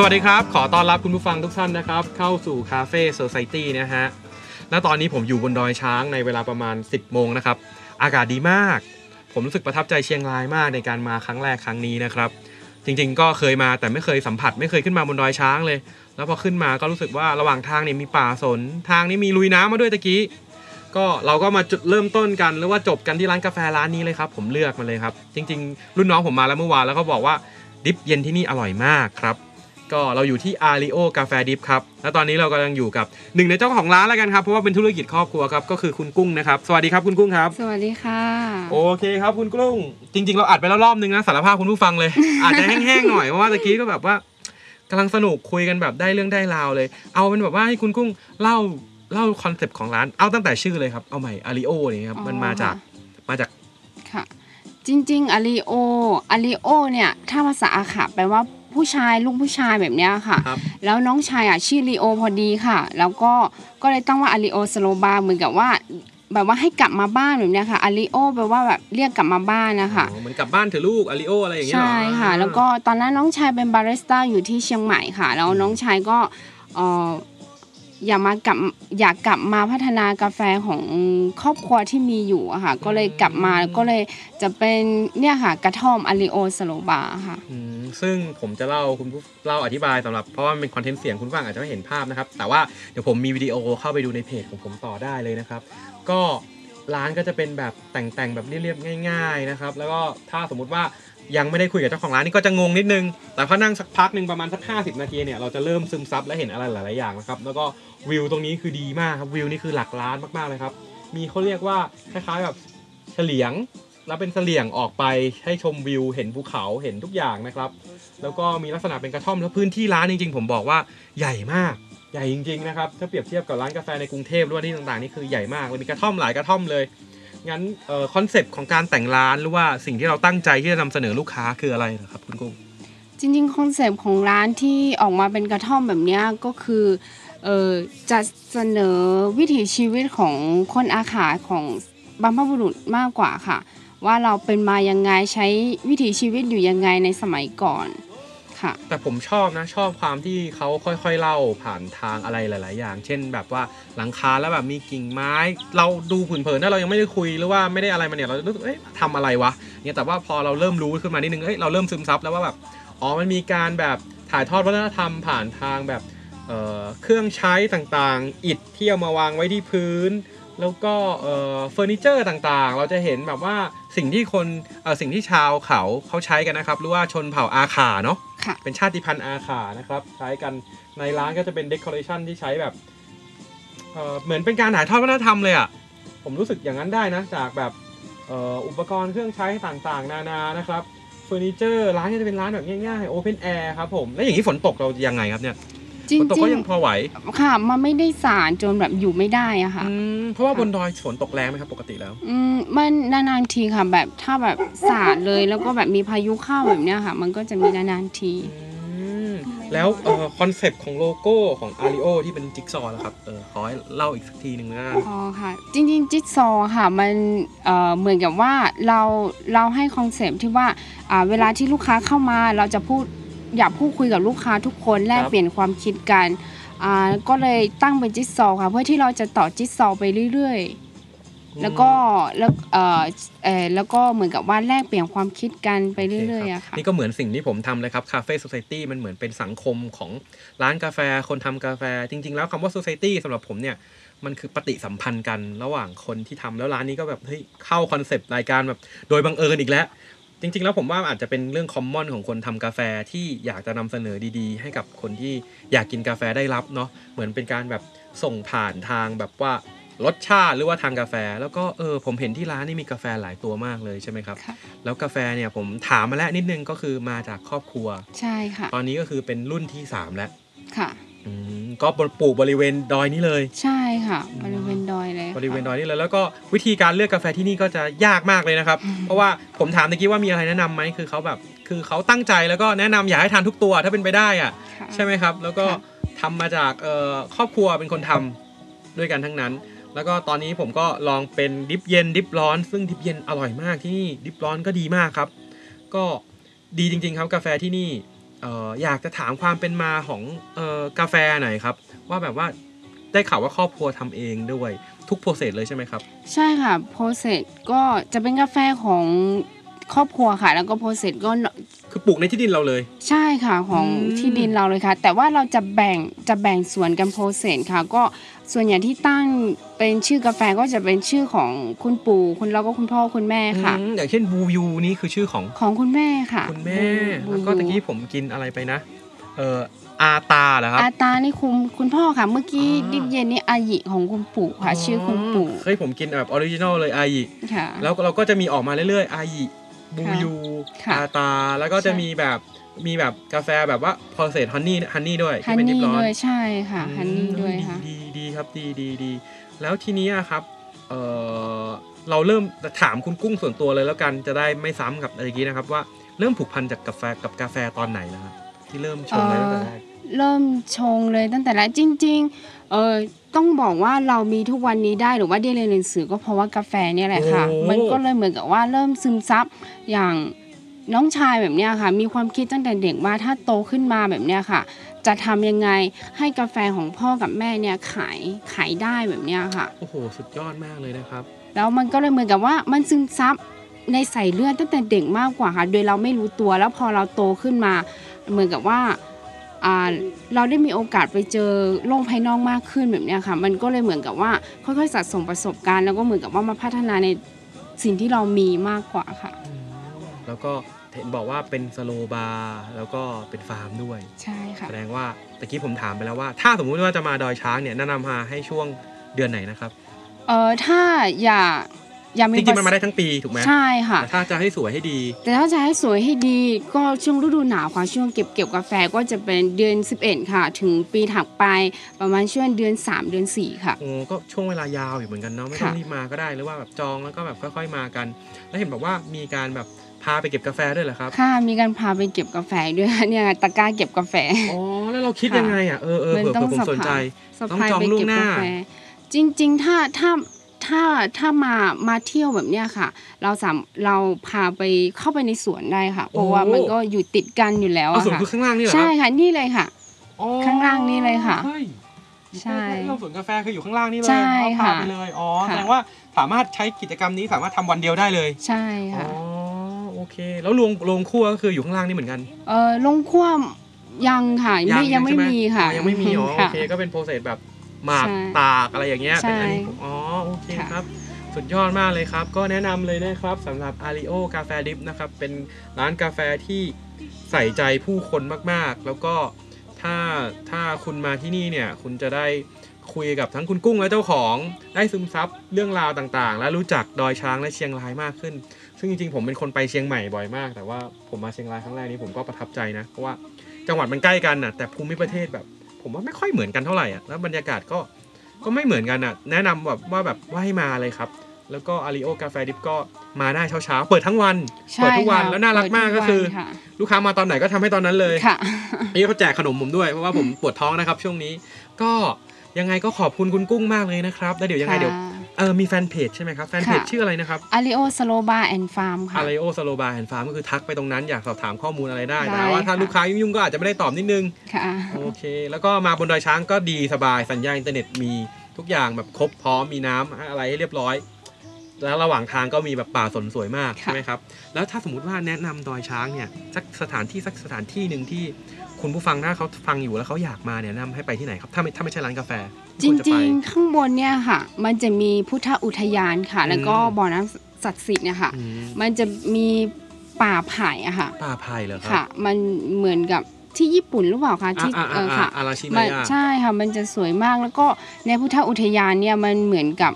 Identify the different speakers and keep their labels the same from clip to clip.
Speaker 1: สวัสดีครับ ขอต้อนรับคุณผู้ฟังทุกท่านนะครับ เข้าสู่คาเฟ่โซซ i ตี้นะฮะ ณ ตอนนี้ผมอยู่บนดอยช้างในเวลาประมาณ 10 โมงนะครับ อากาศดีมาก ผมรู้สึกประทับใจเชียงรายมากในการมาครั้งแรกครั้งนี้นะครับ จริงๆ ก็เคยมาแต่ไม่เคยสัมผัส ไม่เคยขึ้นมาบนดอยช้างเลย แล้วพอขึ้นมาก็รู้สึกว่าระหว่างทางเนี่ยมีป่าสน ทางนี้มีลุยน้ำมาด้วยตะกี้ ก็เราก็มาจุดเริ่มต้นกัน หรือว่าจบกันที่ร้านกาแฟร้านนี้เลยครับ ผมเลือกมาเลยครับ จริง ๆ รุ่นน้องผมมาแล้วเมื่อวานแล้วเขาบอกว่าดิฟเย็นที่นี่อร่อยมากครับ ก็เราอยู่ที่อาริโอกาแฟดิฟครับ แล้วตอนนี้เรากำลังอยู่กับหนึ่งในเจ้าของร้านแล้วกันครับ เพราะว่าเป็นธุรกิจครอบครัวครับ ก็คือคุณกุ้งนะครับ สวัสดีครับคุณกุ้งครับ
Speaker 2: สวัสดีค่ะ
Speaker 1: โอเคครับคุณกุ้ง จริง ๆ เราอัดไปแล้วรอบนึงนะสารภาพคุณผู้ฟังเลย อาจจะแห้งๆหน่อยเพราะว่าตะกี้ก็แบบว่ากำลังสนุกคุยกันแบบได้เรื่องได้ราวเลย เอาเป็นแบบว่าให้คุณกุ้งเล่าเล่าคอนเซปต์ของร้าน เอาตั้งแต่ชื่อเลยครับ เอาใหม่อาริโอนี่ครับ มันมาจากมาจาก
Speaker 2: ค่ะ จริงๆอาริโออาริโอเนี่ย ถ้าภาษาอาขาแปลว่า ผู้ชายลูกผู้ชายแบบเนี้ยค่ะ
Speaker 1: ครับ
Speaker 2: แล้วน้องชายอะชื่อลีโอพอดีค่ะ แล้วก็ก็เลยตั้งว่าอาริโอ Slow Bar เหมือนกับว่า แบบว่าให้กลับมาบ้านแบบเนี้ยค่ะอาริโอแปลว่าแบบเรียกกลับมาบ้านนะคะ
Speaker 1: อ๋อเหมือนกลับบ้านเถอะลูกอาริโออะไรอย่างเงี้ยเหรอ
Speaker 2: ใช่ค่ะ แล้วก็ตอนนั้นน้องชายเป็นบาริสต้าอยู่ที่เชียงใหม่ค่ะ แล้วน้องชายก็เอ่ออยากมากลับอยากกลับมาพัฒนากาแฟของครอบครัวที่มีอยู่อะค่ะ ก็เลยกลับมาก็เลยจะเป็นเนี่ยค่ะกระท่อมอาริโอ Slow Bar ค่ะ
Speaker 1: อืม ซึ่งผมจะเล่าคุณผู้เล่าอธิบายสำหรับเพราะว่ามันเป็น content เสียงคุณฟังอาจจะไม่เห็นภาพนะครับ แต่ว่าเดี๋ยวผมมีวิดีโอเข้าไปดูในเพจของผมต่อได้เลยนะครับ ก็ร้านก็จะเป็นแบบแต่งๆแบบเรียบๆง่าย ๆนะครับ แล้วก็ถ้าสมมุติว่ายังไม่ได้คุยกับเจ้าของร้านนี่ก็จะงงนิดนึง แต่พอนั่งสักพักหนึ่งประมาณสัก 50 นาทีเนี่ยเราจะเริ่มซึมซับและเห็นอะไรหลายๆอย่างนะครับ แล้วก็วิวตรงนี้คือดีมากครับวิวนี่คือหลักล้านมากๆเลยครับ มีเขาเรียกว่าคล้ายๆแบบเฉลียง แล้วเป็นเสลี่ยงออกไปให้ชมวิวเห็นภูเขาเห็นทุกอย่างนะครับ แล้วก็มีลักษณะเป็นกระท่อมแล้วพื้นที่ร้านจริงๆ ผมบอกว่าใหญ่มากใหญ่จริงๆนะครับถ้าเปรียบเทียบกับร้านกาแฟในกรุงเทพหรือว่าที่ต่างๆนี่คือใหญ่มากเลยมีกระท่อมหลายกระท่อมเลยงั้นคอนเซปต์ของการแต่งร้านหรือว่าสิ่งที่เราตั้งใจที่จะนำเสนอลูกค้าคืออะไรนะครับคุณกุ้ง
Speaker 2: จริงๆคอนเซปต์ของร้านที่ออกมาเป็นกระท่อมแบบนี้ก็คือออจะเสนอวิถีชีวิตของคนอาขาของบรรพบุรุษมากกว่าค่ะ ว่าเราเป็นมายังไงใช้วิถีชีวิตอยู่ยังไงในสมัยก่อนค่ะ
Speaker 1: แต่ผมชอบนะชอบความที่เขาค่อยๆเล่าผ่านทางอะไรหลาย ๆ อย่าง เช่น แบบว่าหลังคาแล้วแบบมีกิ่งไม้ เราดูผุนเผินถ้าเรายังไม่ได้คุยหรือว่าไม่ได้อะไรมาเนี่ยเรารู้สึกเอ๊ะทำอะไรวะเนี่ยแต่ว่าพอเราเริ่มรู้ขึ้นมานิดนึงเอ้ยเราเริ่มซึมซับแล้วว่าแบบอ๋อมันมีการแบบถ่ายทอดวัฒนธรรมผ่านทางแบบเครื่องใช้ต่างๆ อิฐที่เอามาวางไว้ที่พื้น แล้วก็เอ่อเฟอร์นิเจอร์ต่างๆ เราจะเห็นแบบว่าสิ่งที่คนเอ่อสิ่งที่ชาวเขาเขาใช้กันนะครับหรือว่าชนเผ่าอาขาเนาะ
Speaker 2: ค่ะ
Speaker 1: เป็นชาติพันธุ์อาขานะครับ ใช้กันในร้านก็จะเป็น decoration ที่ใช้แบบเอ่อเหมือนเป็นการถ่ายทอดวัฒนธรรมเลยอะค่ะผมรู้สึกอย่างนั้นได้นะ จากแบบเอ่ออุปกรณ์เครื่องใช้ต่างๆ นานานะครับเฟอร์นิเจอร์ร้านก็จะเป็นร้านแบบง่ายๆ open air ครับผมแล้วอย่างนี้ฝนตกเรายังไงครับเนี่ย
Speaker 2: จริงฝ
Speaker 1: นตกก็ยังพอไหว
Speaker 2: ๆค่ะ มันไม่ได้สาดจนแบบอยู่ไม่ได้อะค่ะ
Speaker 1: อืมเพราะว่าบนดอยฝนตกแรงไหมครับปกติแล้ว
Speaker 2: อืมมันนานๆทีค่ะ แบบถ้าแบบสาดเลยแล้วก็แบบมีพายุเข้าแบบเนี้ยค่ะ มันก็จะมีนานๆที
Speaker 1: อืมแล้วเอ่อ concept ของโลโก้ของอาริโอที่เป็นจิ๊กซอว์นะครับเออขอให้เล่าอีกสักทีหนึ่งนะ
Speaker 2: อ๋อค่ะ จริงๆ จิ๊กซอว์ค่ะมันเอ่อเหมือนกับว่าเราเราให้ concept ที่ว่าอ่าเวลาที่ลูกค้าเข้ามาเราจะพูด อยากพูดคุยกับลูกค้าทุกคนแลกเปลี่ยนความคิดกัน อ่าก็เลยตั้งเป็นจิ๊กซอว์ค่ะ เพื่อที่เราจะต่อจิ๊กซอว์ไปเรื่อยๆ แล้วก็แล้วเอ่อเอ่อแล้วก็เหมือนกับว่าแลกเปลี่ยนความคิดกันไปเรื่อยๆอะค่ะ
Speaker 1: นี่ก็เหมือนสิ่งที่ผมทำเลยครับคาเฟ่ o c i ตี้มันเหมือนเป็นสังคมของร้านกาแฟคนทำกาแฟ จริง ๆ แล้วคำว่า society สำหรับผมเนี่ยมันคือปฏิสัมพันธ์กันระหว่างคนที่ทำแล้วร้านนี้ก็แบบเฮ้ยเข้าคอนเซปต์รายการแบบโดยบังเอิญอีกแล้ว จริง ๆ แล้วผมว่าอาจจะเป็นเรื่องคอมมอนของคนทำกาแฟที่อยากจะนำเสนอดีๆ ให้กับคนที่อยากกินกาแฟได้รับเนาะเหมือนเป็นการแบบส่งผ่านทางแบบว่ารสชาติหรือว่าทางกาแฟ แล้วก็เออผมเห็นที่ร้านนี่มีกาแฟหลายตัวมากเลยใช่ไหมครับ
Speaker 2: ค่ะ
Speaker 1: แล้วกาแฟเนี่ยผมถามมาแล้วนิดนึงก็คือมาจากครอบครัว
Speaker 2: ใช่ค่ะ
Speaker 1: ตอนนี้ก็คือเป็นรุ่นที่ 3 แล้ว
Speaker 2: ค่ะ
Speaker 1: อืมก็ปลูกบริเวณดอยนี้เลย
Speaker 2: ใช่ค่ะ บริเว
Speaker 1: บริเวณดอยนี้เลยแล้วก็วิธีการเลือกกาแฟที่นี่ก็จะยากมากเลยนะครับ เพราะว่าผมถามตะกี้ว่ามีอะไรแนะนำไหมคือเขาแบบคือเขาตั้งใจแล้วก็แนะนำอยากให้ทานทุกตัวถ้าเป็นไปได้อะ
Speaker 2: ค่ะ
Speaker 1: ใช่ไหมครับ แล้วก็
Speaker 2: ค่ะ
Speaker 1: ทำมาจากเอ่อครอบครัวเป็นคนทำด้วยกันทั้งนั้น แล้วก็ตอนนี้ผมก็ลองเป็นดิฟเย็นดิฟร้อน ซึ่งดิฟเย็นอร่อยมากที่นี่ดิฟร้อนก็ดีมากครับ ก็ดีจริง ๆ ครับกาแฟที่นี่เอ่ออยากจะถามความเป็นมาของเอ่อกาแฟหน่อยครับ ว่าแบบว่า ได้ข่าวว่าครอบครัวทำเองด้วยทุก process เลยใช่ไหมครับ
Speaker 2: ใช่ค่ะ process ก็จะเป็นกาแฟของครอบครัวค่ะ แล้วก็ process ก็
Speaker 1: คือปลูกในที่ดินเราเลย
Speaker 2: ใช่ค่ะของ
Speaker 1: อืม
Speaker 2: ที่ดินเราเลยค่ะ แต่ว่าเราจะแบ่งจะแบ่งส่วนกัน process ค่ะ ก็ส่วนใหญ่ที่ตั้งเป็นชื่อกาแฟก็จะเป็นชื่อของคุณปู่คุณแล้วก็คุณพ่อคุณแม่ค่ะ
Speaker 1: อืมอย่างเช่นบูยูนี่คือชื่อของ
Speaker 2: ของคุณแม่ค่ะ
Speaker 1: คุณแม่
Speaker 2: บู
Speaker 1: แล้วก็ตะกี้ผมกินอะไรไปนะ เอ่ออาตาเหรอครับ
Speaker 2: อาตานี่คุณคุณพ่อค่ะ เมื่อกี้
Speaker 1: อ๋อ
Speaker 2: ดิบเย็นนี่อายิของคุณปู่ค่ะ ชื่อคุณปู่
Speaker 1: เคยผมกินแบบออริจินอลเลยอายิ
Speaker 2: ค่ะ
Speaker 1: แล้วเราก็จะมีออกมาเรื่อยๆอายิบูยู
Speaker 2: ค่ะ
Speaker 1: อาตาแล้วก็จะ
Speaker 2: ใช่
Speaker 1: มีแบบมีแบบกาแฟแบบว่าพอเศษฮันนี่ฮันนี่ด้วย
Speaker 2: ฮั
Speaker 1: ที่
Speaker 2: น
Speaker 1: เป็นดิบ
Speaker 2: นี่
Speaker 1: ร้อน
Speaker 2: ด้วยใช่ค่ะฮันนี่
Speaker 1: อืม
Speaker 2: ด้วยค่ะ
Speaker 1: ดีดีดีครับดีดีดีแล้วทีนี้อะครับเออเราเริ่มถามคุณกุ้งส่วนตัวเลยแล้วกันจะได้ไม่ซ้ำกับอะไรกี้นะครับว่าเริ่มผูกพันจากกาแฟกับกาแฟตอนไหนนะครับ ที่เริ่มชงเลยตั้งแต่แรก
Speaker 2: เริ่มชงเลยตั้งแต่แรกจริง ๆ เออต้องบอกว่าเรามีทุกวันนี้ได้หรือว่าได้เรียนหนังสือก็เพราะว่ากาแฟเนี่ยแหละค่ะ
Speaker 1: โอ้
Speaker 2: มันก็เลยเหมือนกับว่าเริ่มซึมซับอย่างน้องชายแบบเนี้ยค่ะ มีความคิดตั้งแต่เด็กว่าถ้าโตขึ้นมาแบบเนี้ยค่ะ จะทำยังไงให้กาแฟของพ่อกับแม่เนี่ยขายขายได้แบบเนี้ยค่ะ
Speaker 1: โอ้โหสุดยอดมากเลยนะครับ
Speaker 2: แล้วมันก็เลยเหมือนกับว่ามันซึมซับในใส่เลือดตั้งแต่เด็กมากกว่าค่ะ โดยเราไม่รู้ตัวแล้วพอเราโตขึ้นมา เหมือนกับว่าอ่าเราได้มีโอกาสไปเจอโลกภายนอกมากขึ้นแบบเนี้ยค่ะ มันก็เลยเหมือนกับว่าค่อยๆสะสมประสบการณ์แล้วก็เหมือนกับว่ามาพัฒนาในสิ่งที่เรามีมากกว่าค่ะ
Speaker 1: แล้วก็เห็นบอกว่าเป็นสโลบาร์แล้วก็เป็นฟาร์มด้วย
Speaker 2: ใช่ค่ะ
Speaker 1: แสดงว่าตะกี้ผมถามไปแล้วว่า ถ้าสมมุติว่าจะมาดอยช้างเนี่ยแนะนำมาให้ช่วงเดือนไหนนะครับ
Speaker 2: เออถ้าอย่า อย่ามี
Speaker 1: จริงๆมันมาได้ทั้งปีถูกไหม
Speaker 2: ใช่ค่ะ
Speaker 1: แต่ถ้าจะให้สวยให้ดี
Speaker 2: แต่ถ้าจะให้สวยให้ดีก็ช่วงฤดูหนาวค่ะช่วงเก็บเกี่ยวกาแฟก็จะเป็นเดือน 11 ค่ะ ถึงปีถัดไปประมาณช่วงเดือน 3 เดือน 4 ค่ะ
Speaker 1: โอ้ก็ช่วงเวลายาวอยู่เหมือนกันเนาะไม่ต้อง
Speaker 2: ค่ะ
Speaker 1: รีบมาก็ได้หรือว่าแบบจองแล้วก็แบบค่อย ๆมากัน แล้วเห็นบอกว่ามีการแบบพาไปเก็บกาแฟด้วยเหรอครับ
Speaker 2: ค่ะมีการพาไปเก็บกาแฟด้วยค่ะเนี่ยตะกร้าเก็บกาแฟ
Speaker 1: อ๋อแล้วเราคิดยังไงอะเออเออ
Speaker 2: มัน
Speaker 1: เผื่อ
Speaker 2: ต้
Speaker 1: เผื่
Speaker 2: อ
Speaker 1: องผมสนใจ
Speaker 2: สะ
Speaker 1: ต้อง
Speaker 2: พาย
Speaker 1: จอง
Speaker 2: ไป
Speaker 1: ล่วง
Speaker 2: เก็บ
Speaker 1: หน้า
Speaker 2: กาแฟจริง ๆ ถ้าถ้า ถ้าถ้ามามาเที่ยวแบบเนี้ยค่ะ เราสามเราพาไปเข้าไปในสวนได้ค่ะ เพราะว่ามันก็อยู่ติดกันอยู่แล้ว
Speaker 1: เอา
Speaker 2: อะ
Speaker 1: ส่วน
Speaker 2: ค่ะ
Speaker 1: คือข้างล่างนี่เหรอค
Speaker 2: ใช่
Speaker 1: รับ
Speaker 2: ค่ะนี่เลยค่ะ
Speaker 1: อ๋อ
Speaker 2: ข้างล่างนี่เลยค่ะ
Speaker 1: เฮ้ย
Speaker 2: ใช่
Speaker 1: เราสวนกาแฟคืออยู่ข้างล่างนี่เลย
Speaker 2: ใช่
Speaker 1: พา
Speaker 2: ค่ะ
Speaker 1: ไปเลยอ๋อ
Speaker 2: ค่ะ
Speaker 1: แสดงว่าสามารถใช้กิจกรรมนี้สามารถทำวันเดียวได้เลย
Speaker 2: ใช่
Speaker 1: อ๋อ
Speaker 2: ค่ะ
Speaker 1: โอเค แล้วโรงโรงครัวก็คืออยู่ข้างล่างนี่เหมือนกัน
Speaker 2: เออลงคว่ำยังค่ะไม่ยังไม่
Speaker 1: ใช่ห
Speaker 2: มีค่ะ
Speaker 1: อ๋อยังไม่มีอ๋อโอ
Speaker 2: ค่ะ
Speaker 1: เคก็เป็นโปรเซสแบบ หมาก
Speaker 2: ใช่
Speaker 1: ตากอะไรอย่างเงี้ย
Speaker 2: ใช่
Speaker 1: เป็นอันนี้อ๋อโอเค
Speaker 2: ค่ะ
Speaker 1: ครับ สุดยอดมากเลยครับ ก็แนะนำเลยนะครับสำหรับ a r i o กาแฟดิฟนะครับ เป็นร้านกาแฟที่ใส่ใจผู้คนมากๆ แล้วก็ถ้าถ้าคุณมาที่นี่เนี่ย คุณจะได้คุยกับทั้งคุณกุ้งและเจ้าของ ได้ซึมซับเรื่องราวต่างๆ และรู้จักดอยช้างและเชียงรายมากขึ้น ซึ่งจริงๆ ผมเป็นคนไปเชียงใหม่บ่อยมาก แต่ว่าผมมาเชียงรายครั้งแรกนี้ผมก็ประทับใจนะ เพราะว่าจังหวัดมันใกล้กันน่ะแต่ภูมิประเทศแบบ ผมว่าไม่ค่อยเหมือนกันเท่าไหร่อะแล้วบรรยากาศก็ก็ไม่เหมือนกันอะแนะนำแบบว่าแบบว่าให้มาเลยครับ แล้วก็อาริโอกาแฟดิฟก็มาได้เช้าๆ เปิดทั้งวัน
Speaker 2: ใช่
Speaker 1: เปิดทุกวัน
Speaker 2: ค่ะ
Speaker 1: แล้วน่ารักมาก
Speaker 2: เปิด
Speaker 1: ก็
Speaker 2: ทุ
Speaker 1: คือ
Speaker 2: วันค่ะ
Speaker 1: ลูกค้ามาตอนไหนก็ทำให้ตอนนั้นเลย
Speaker 2: ค่ะ
Speaker 1: นี่เขาแจกขนมผมด้วยเพราะว่าผมปวดท้องนะครับช่วงนี้ ก็ยังไงก็ขอบคุณคุณกุ้งมากเลยนะครับแล้วเดี๋ยวยังไงเดี๋ยว เออมีแฟนเพจใช่ไหมครับ แฟนเพจ
Speaker 2: ค่ะ
Speaker 1: ชื่ออะไรนะครับ
Speaker 2: อาริโอ Slow Bar and Farm ค่ะ
Speaker 1: a r i o s l o b a r and Farm ก็คือทักไปตรงนั้นอยากสอบถามข้อมูลอะไรได้
Speaker 2: ได้
Speaker 1: แต่ว่าถ้า
Speaker 2: ค่ะ
Speaker 1: ลูกค้ายุ่งๆก็อาจจะไม่ได้ตอบนิดนึง
Speaker 2: ค่ะ
Speaker 1: โอเค แล้วก็มาบนดอยช้างก็ดีสบายสัญญาณอินเทอร์เน็ตมีทุกอย่างแบบครบพร้อมมีน้ำอะไรให้เรียบร้อย แล้วระหว่างทางก็มีแบบป่าสนสวยมาก
Speaker 2: ค่ะ
Speaker 1: ใช่ไหมครับ แล้วถ้าสมมติว่าแนะนำดอยช้างเนี่ยสักสถานที่สักสถานที่หนึ่งที่ คุณผู้ฟังถ้าเขาฟังอยู่แล้วเขาอยากมาเนี่ยแนะนำให้ไปที่ไหนครับ ถ้าไม่ถ้าไม่ใช่ร้านกาแฟ
Speaker 2: จ
Speaker 1: ควะ
Speaker 2: ริ
Speaker 1: ไป
Speaker 2: งๆข้างบนเนี่ยค่ะ มันจะมีพุทธอุทยานค่ะ แล้วก็
Speaker 1: อืม
Speaker 2: บ่อน้ำศักดิ์สิทธิ์เนี่ยค่ะ
Speaker 1: อืม
Speaker 2: มันจะมีป่าไผ่อะค่ะ
Speaker 1: ป่าไผ่เหรอครั
Speaker 2: ค่ะ มันเหมือนกับที่ญี่ปุ่นหรือเปล่าคะที่
Speaker 1: อ่า
Speaker 2: เอ
Speaker 1: อ่า
Speaker 2: อ
Speaker 1: อ่า
Speaker 2: ค่ะ
Speaker 1: อาราชิ
Speaker 2: มั
Speaker 1: มานยา
Speaker 2: ใช่ค่ะ มันจะสวยมากแล้วก็ในพุทธอุทยานเนี่ยมันเหมือนกับ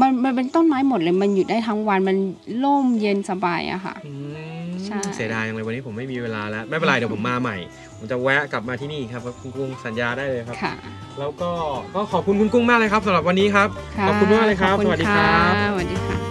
Speaker 2: มันมันเป็นต้นไม้หมดเลย มันอยู่ได้ทั้งวันมันร่มเย็นสบายอะค่ะ
Speaker 1: อืม
Speaker 2: ใช่
Speaker 1: เสียดายยังเลยวันนี้ผมไม่มีเวลาแล้ว ไม่เป็นไรเดี๋ยวผมมาใหม่ ผมจะแวะกลับมาที่นี่ครับคุณกุ้งสัญญาได้เลยครับ
Speaker 2: ค่ะ
Speaker 1: แล้วก็ก็ขอบคุณคุณกุ้งมากเลยครับสำหรับวันนี้ครับะขอบคุณมากเลยครับ
Speaker 2: ขอ
Speaker 1: สวัสดีครับะ
Speaker 2: สวัสดีค่ะ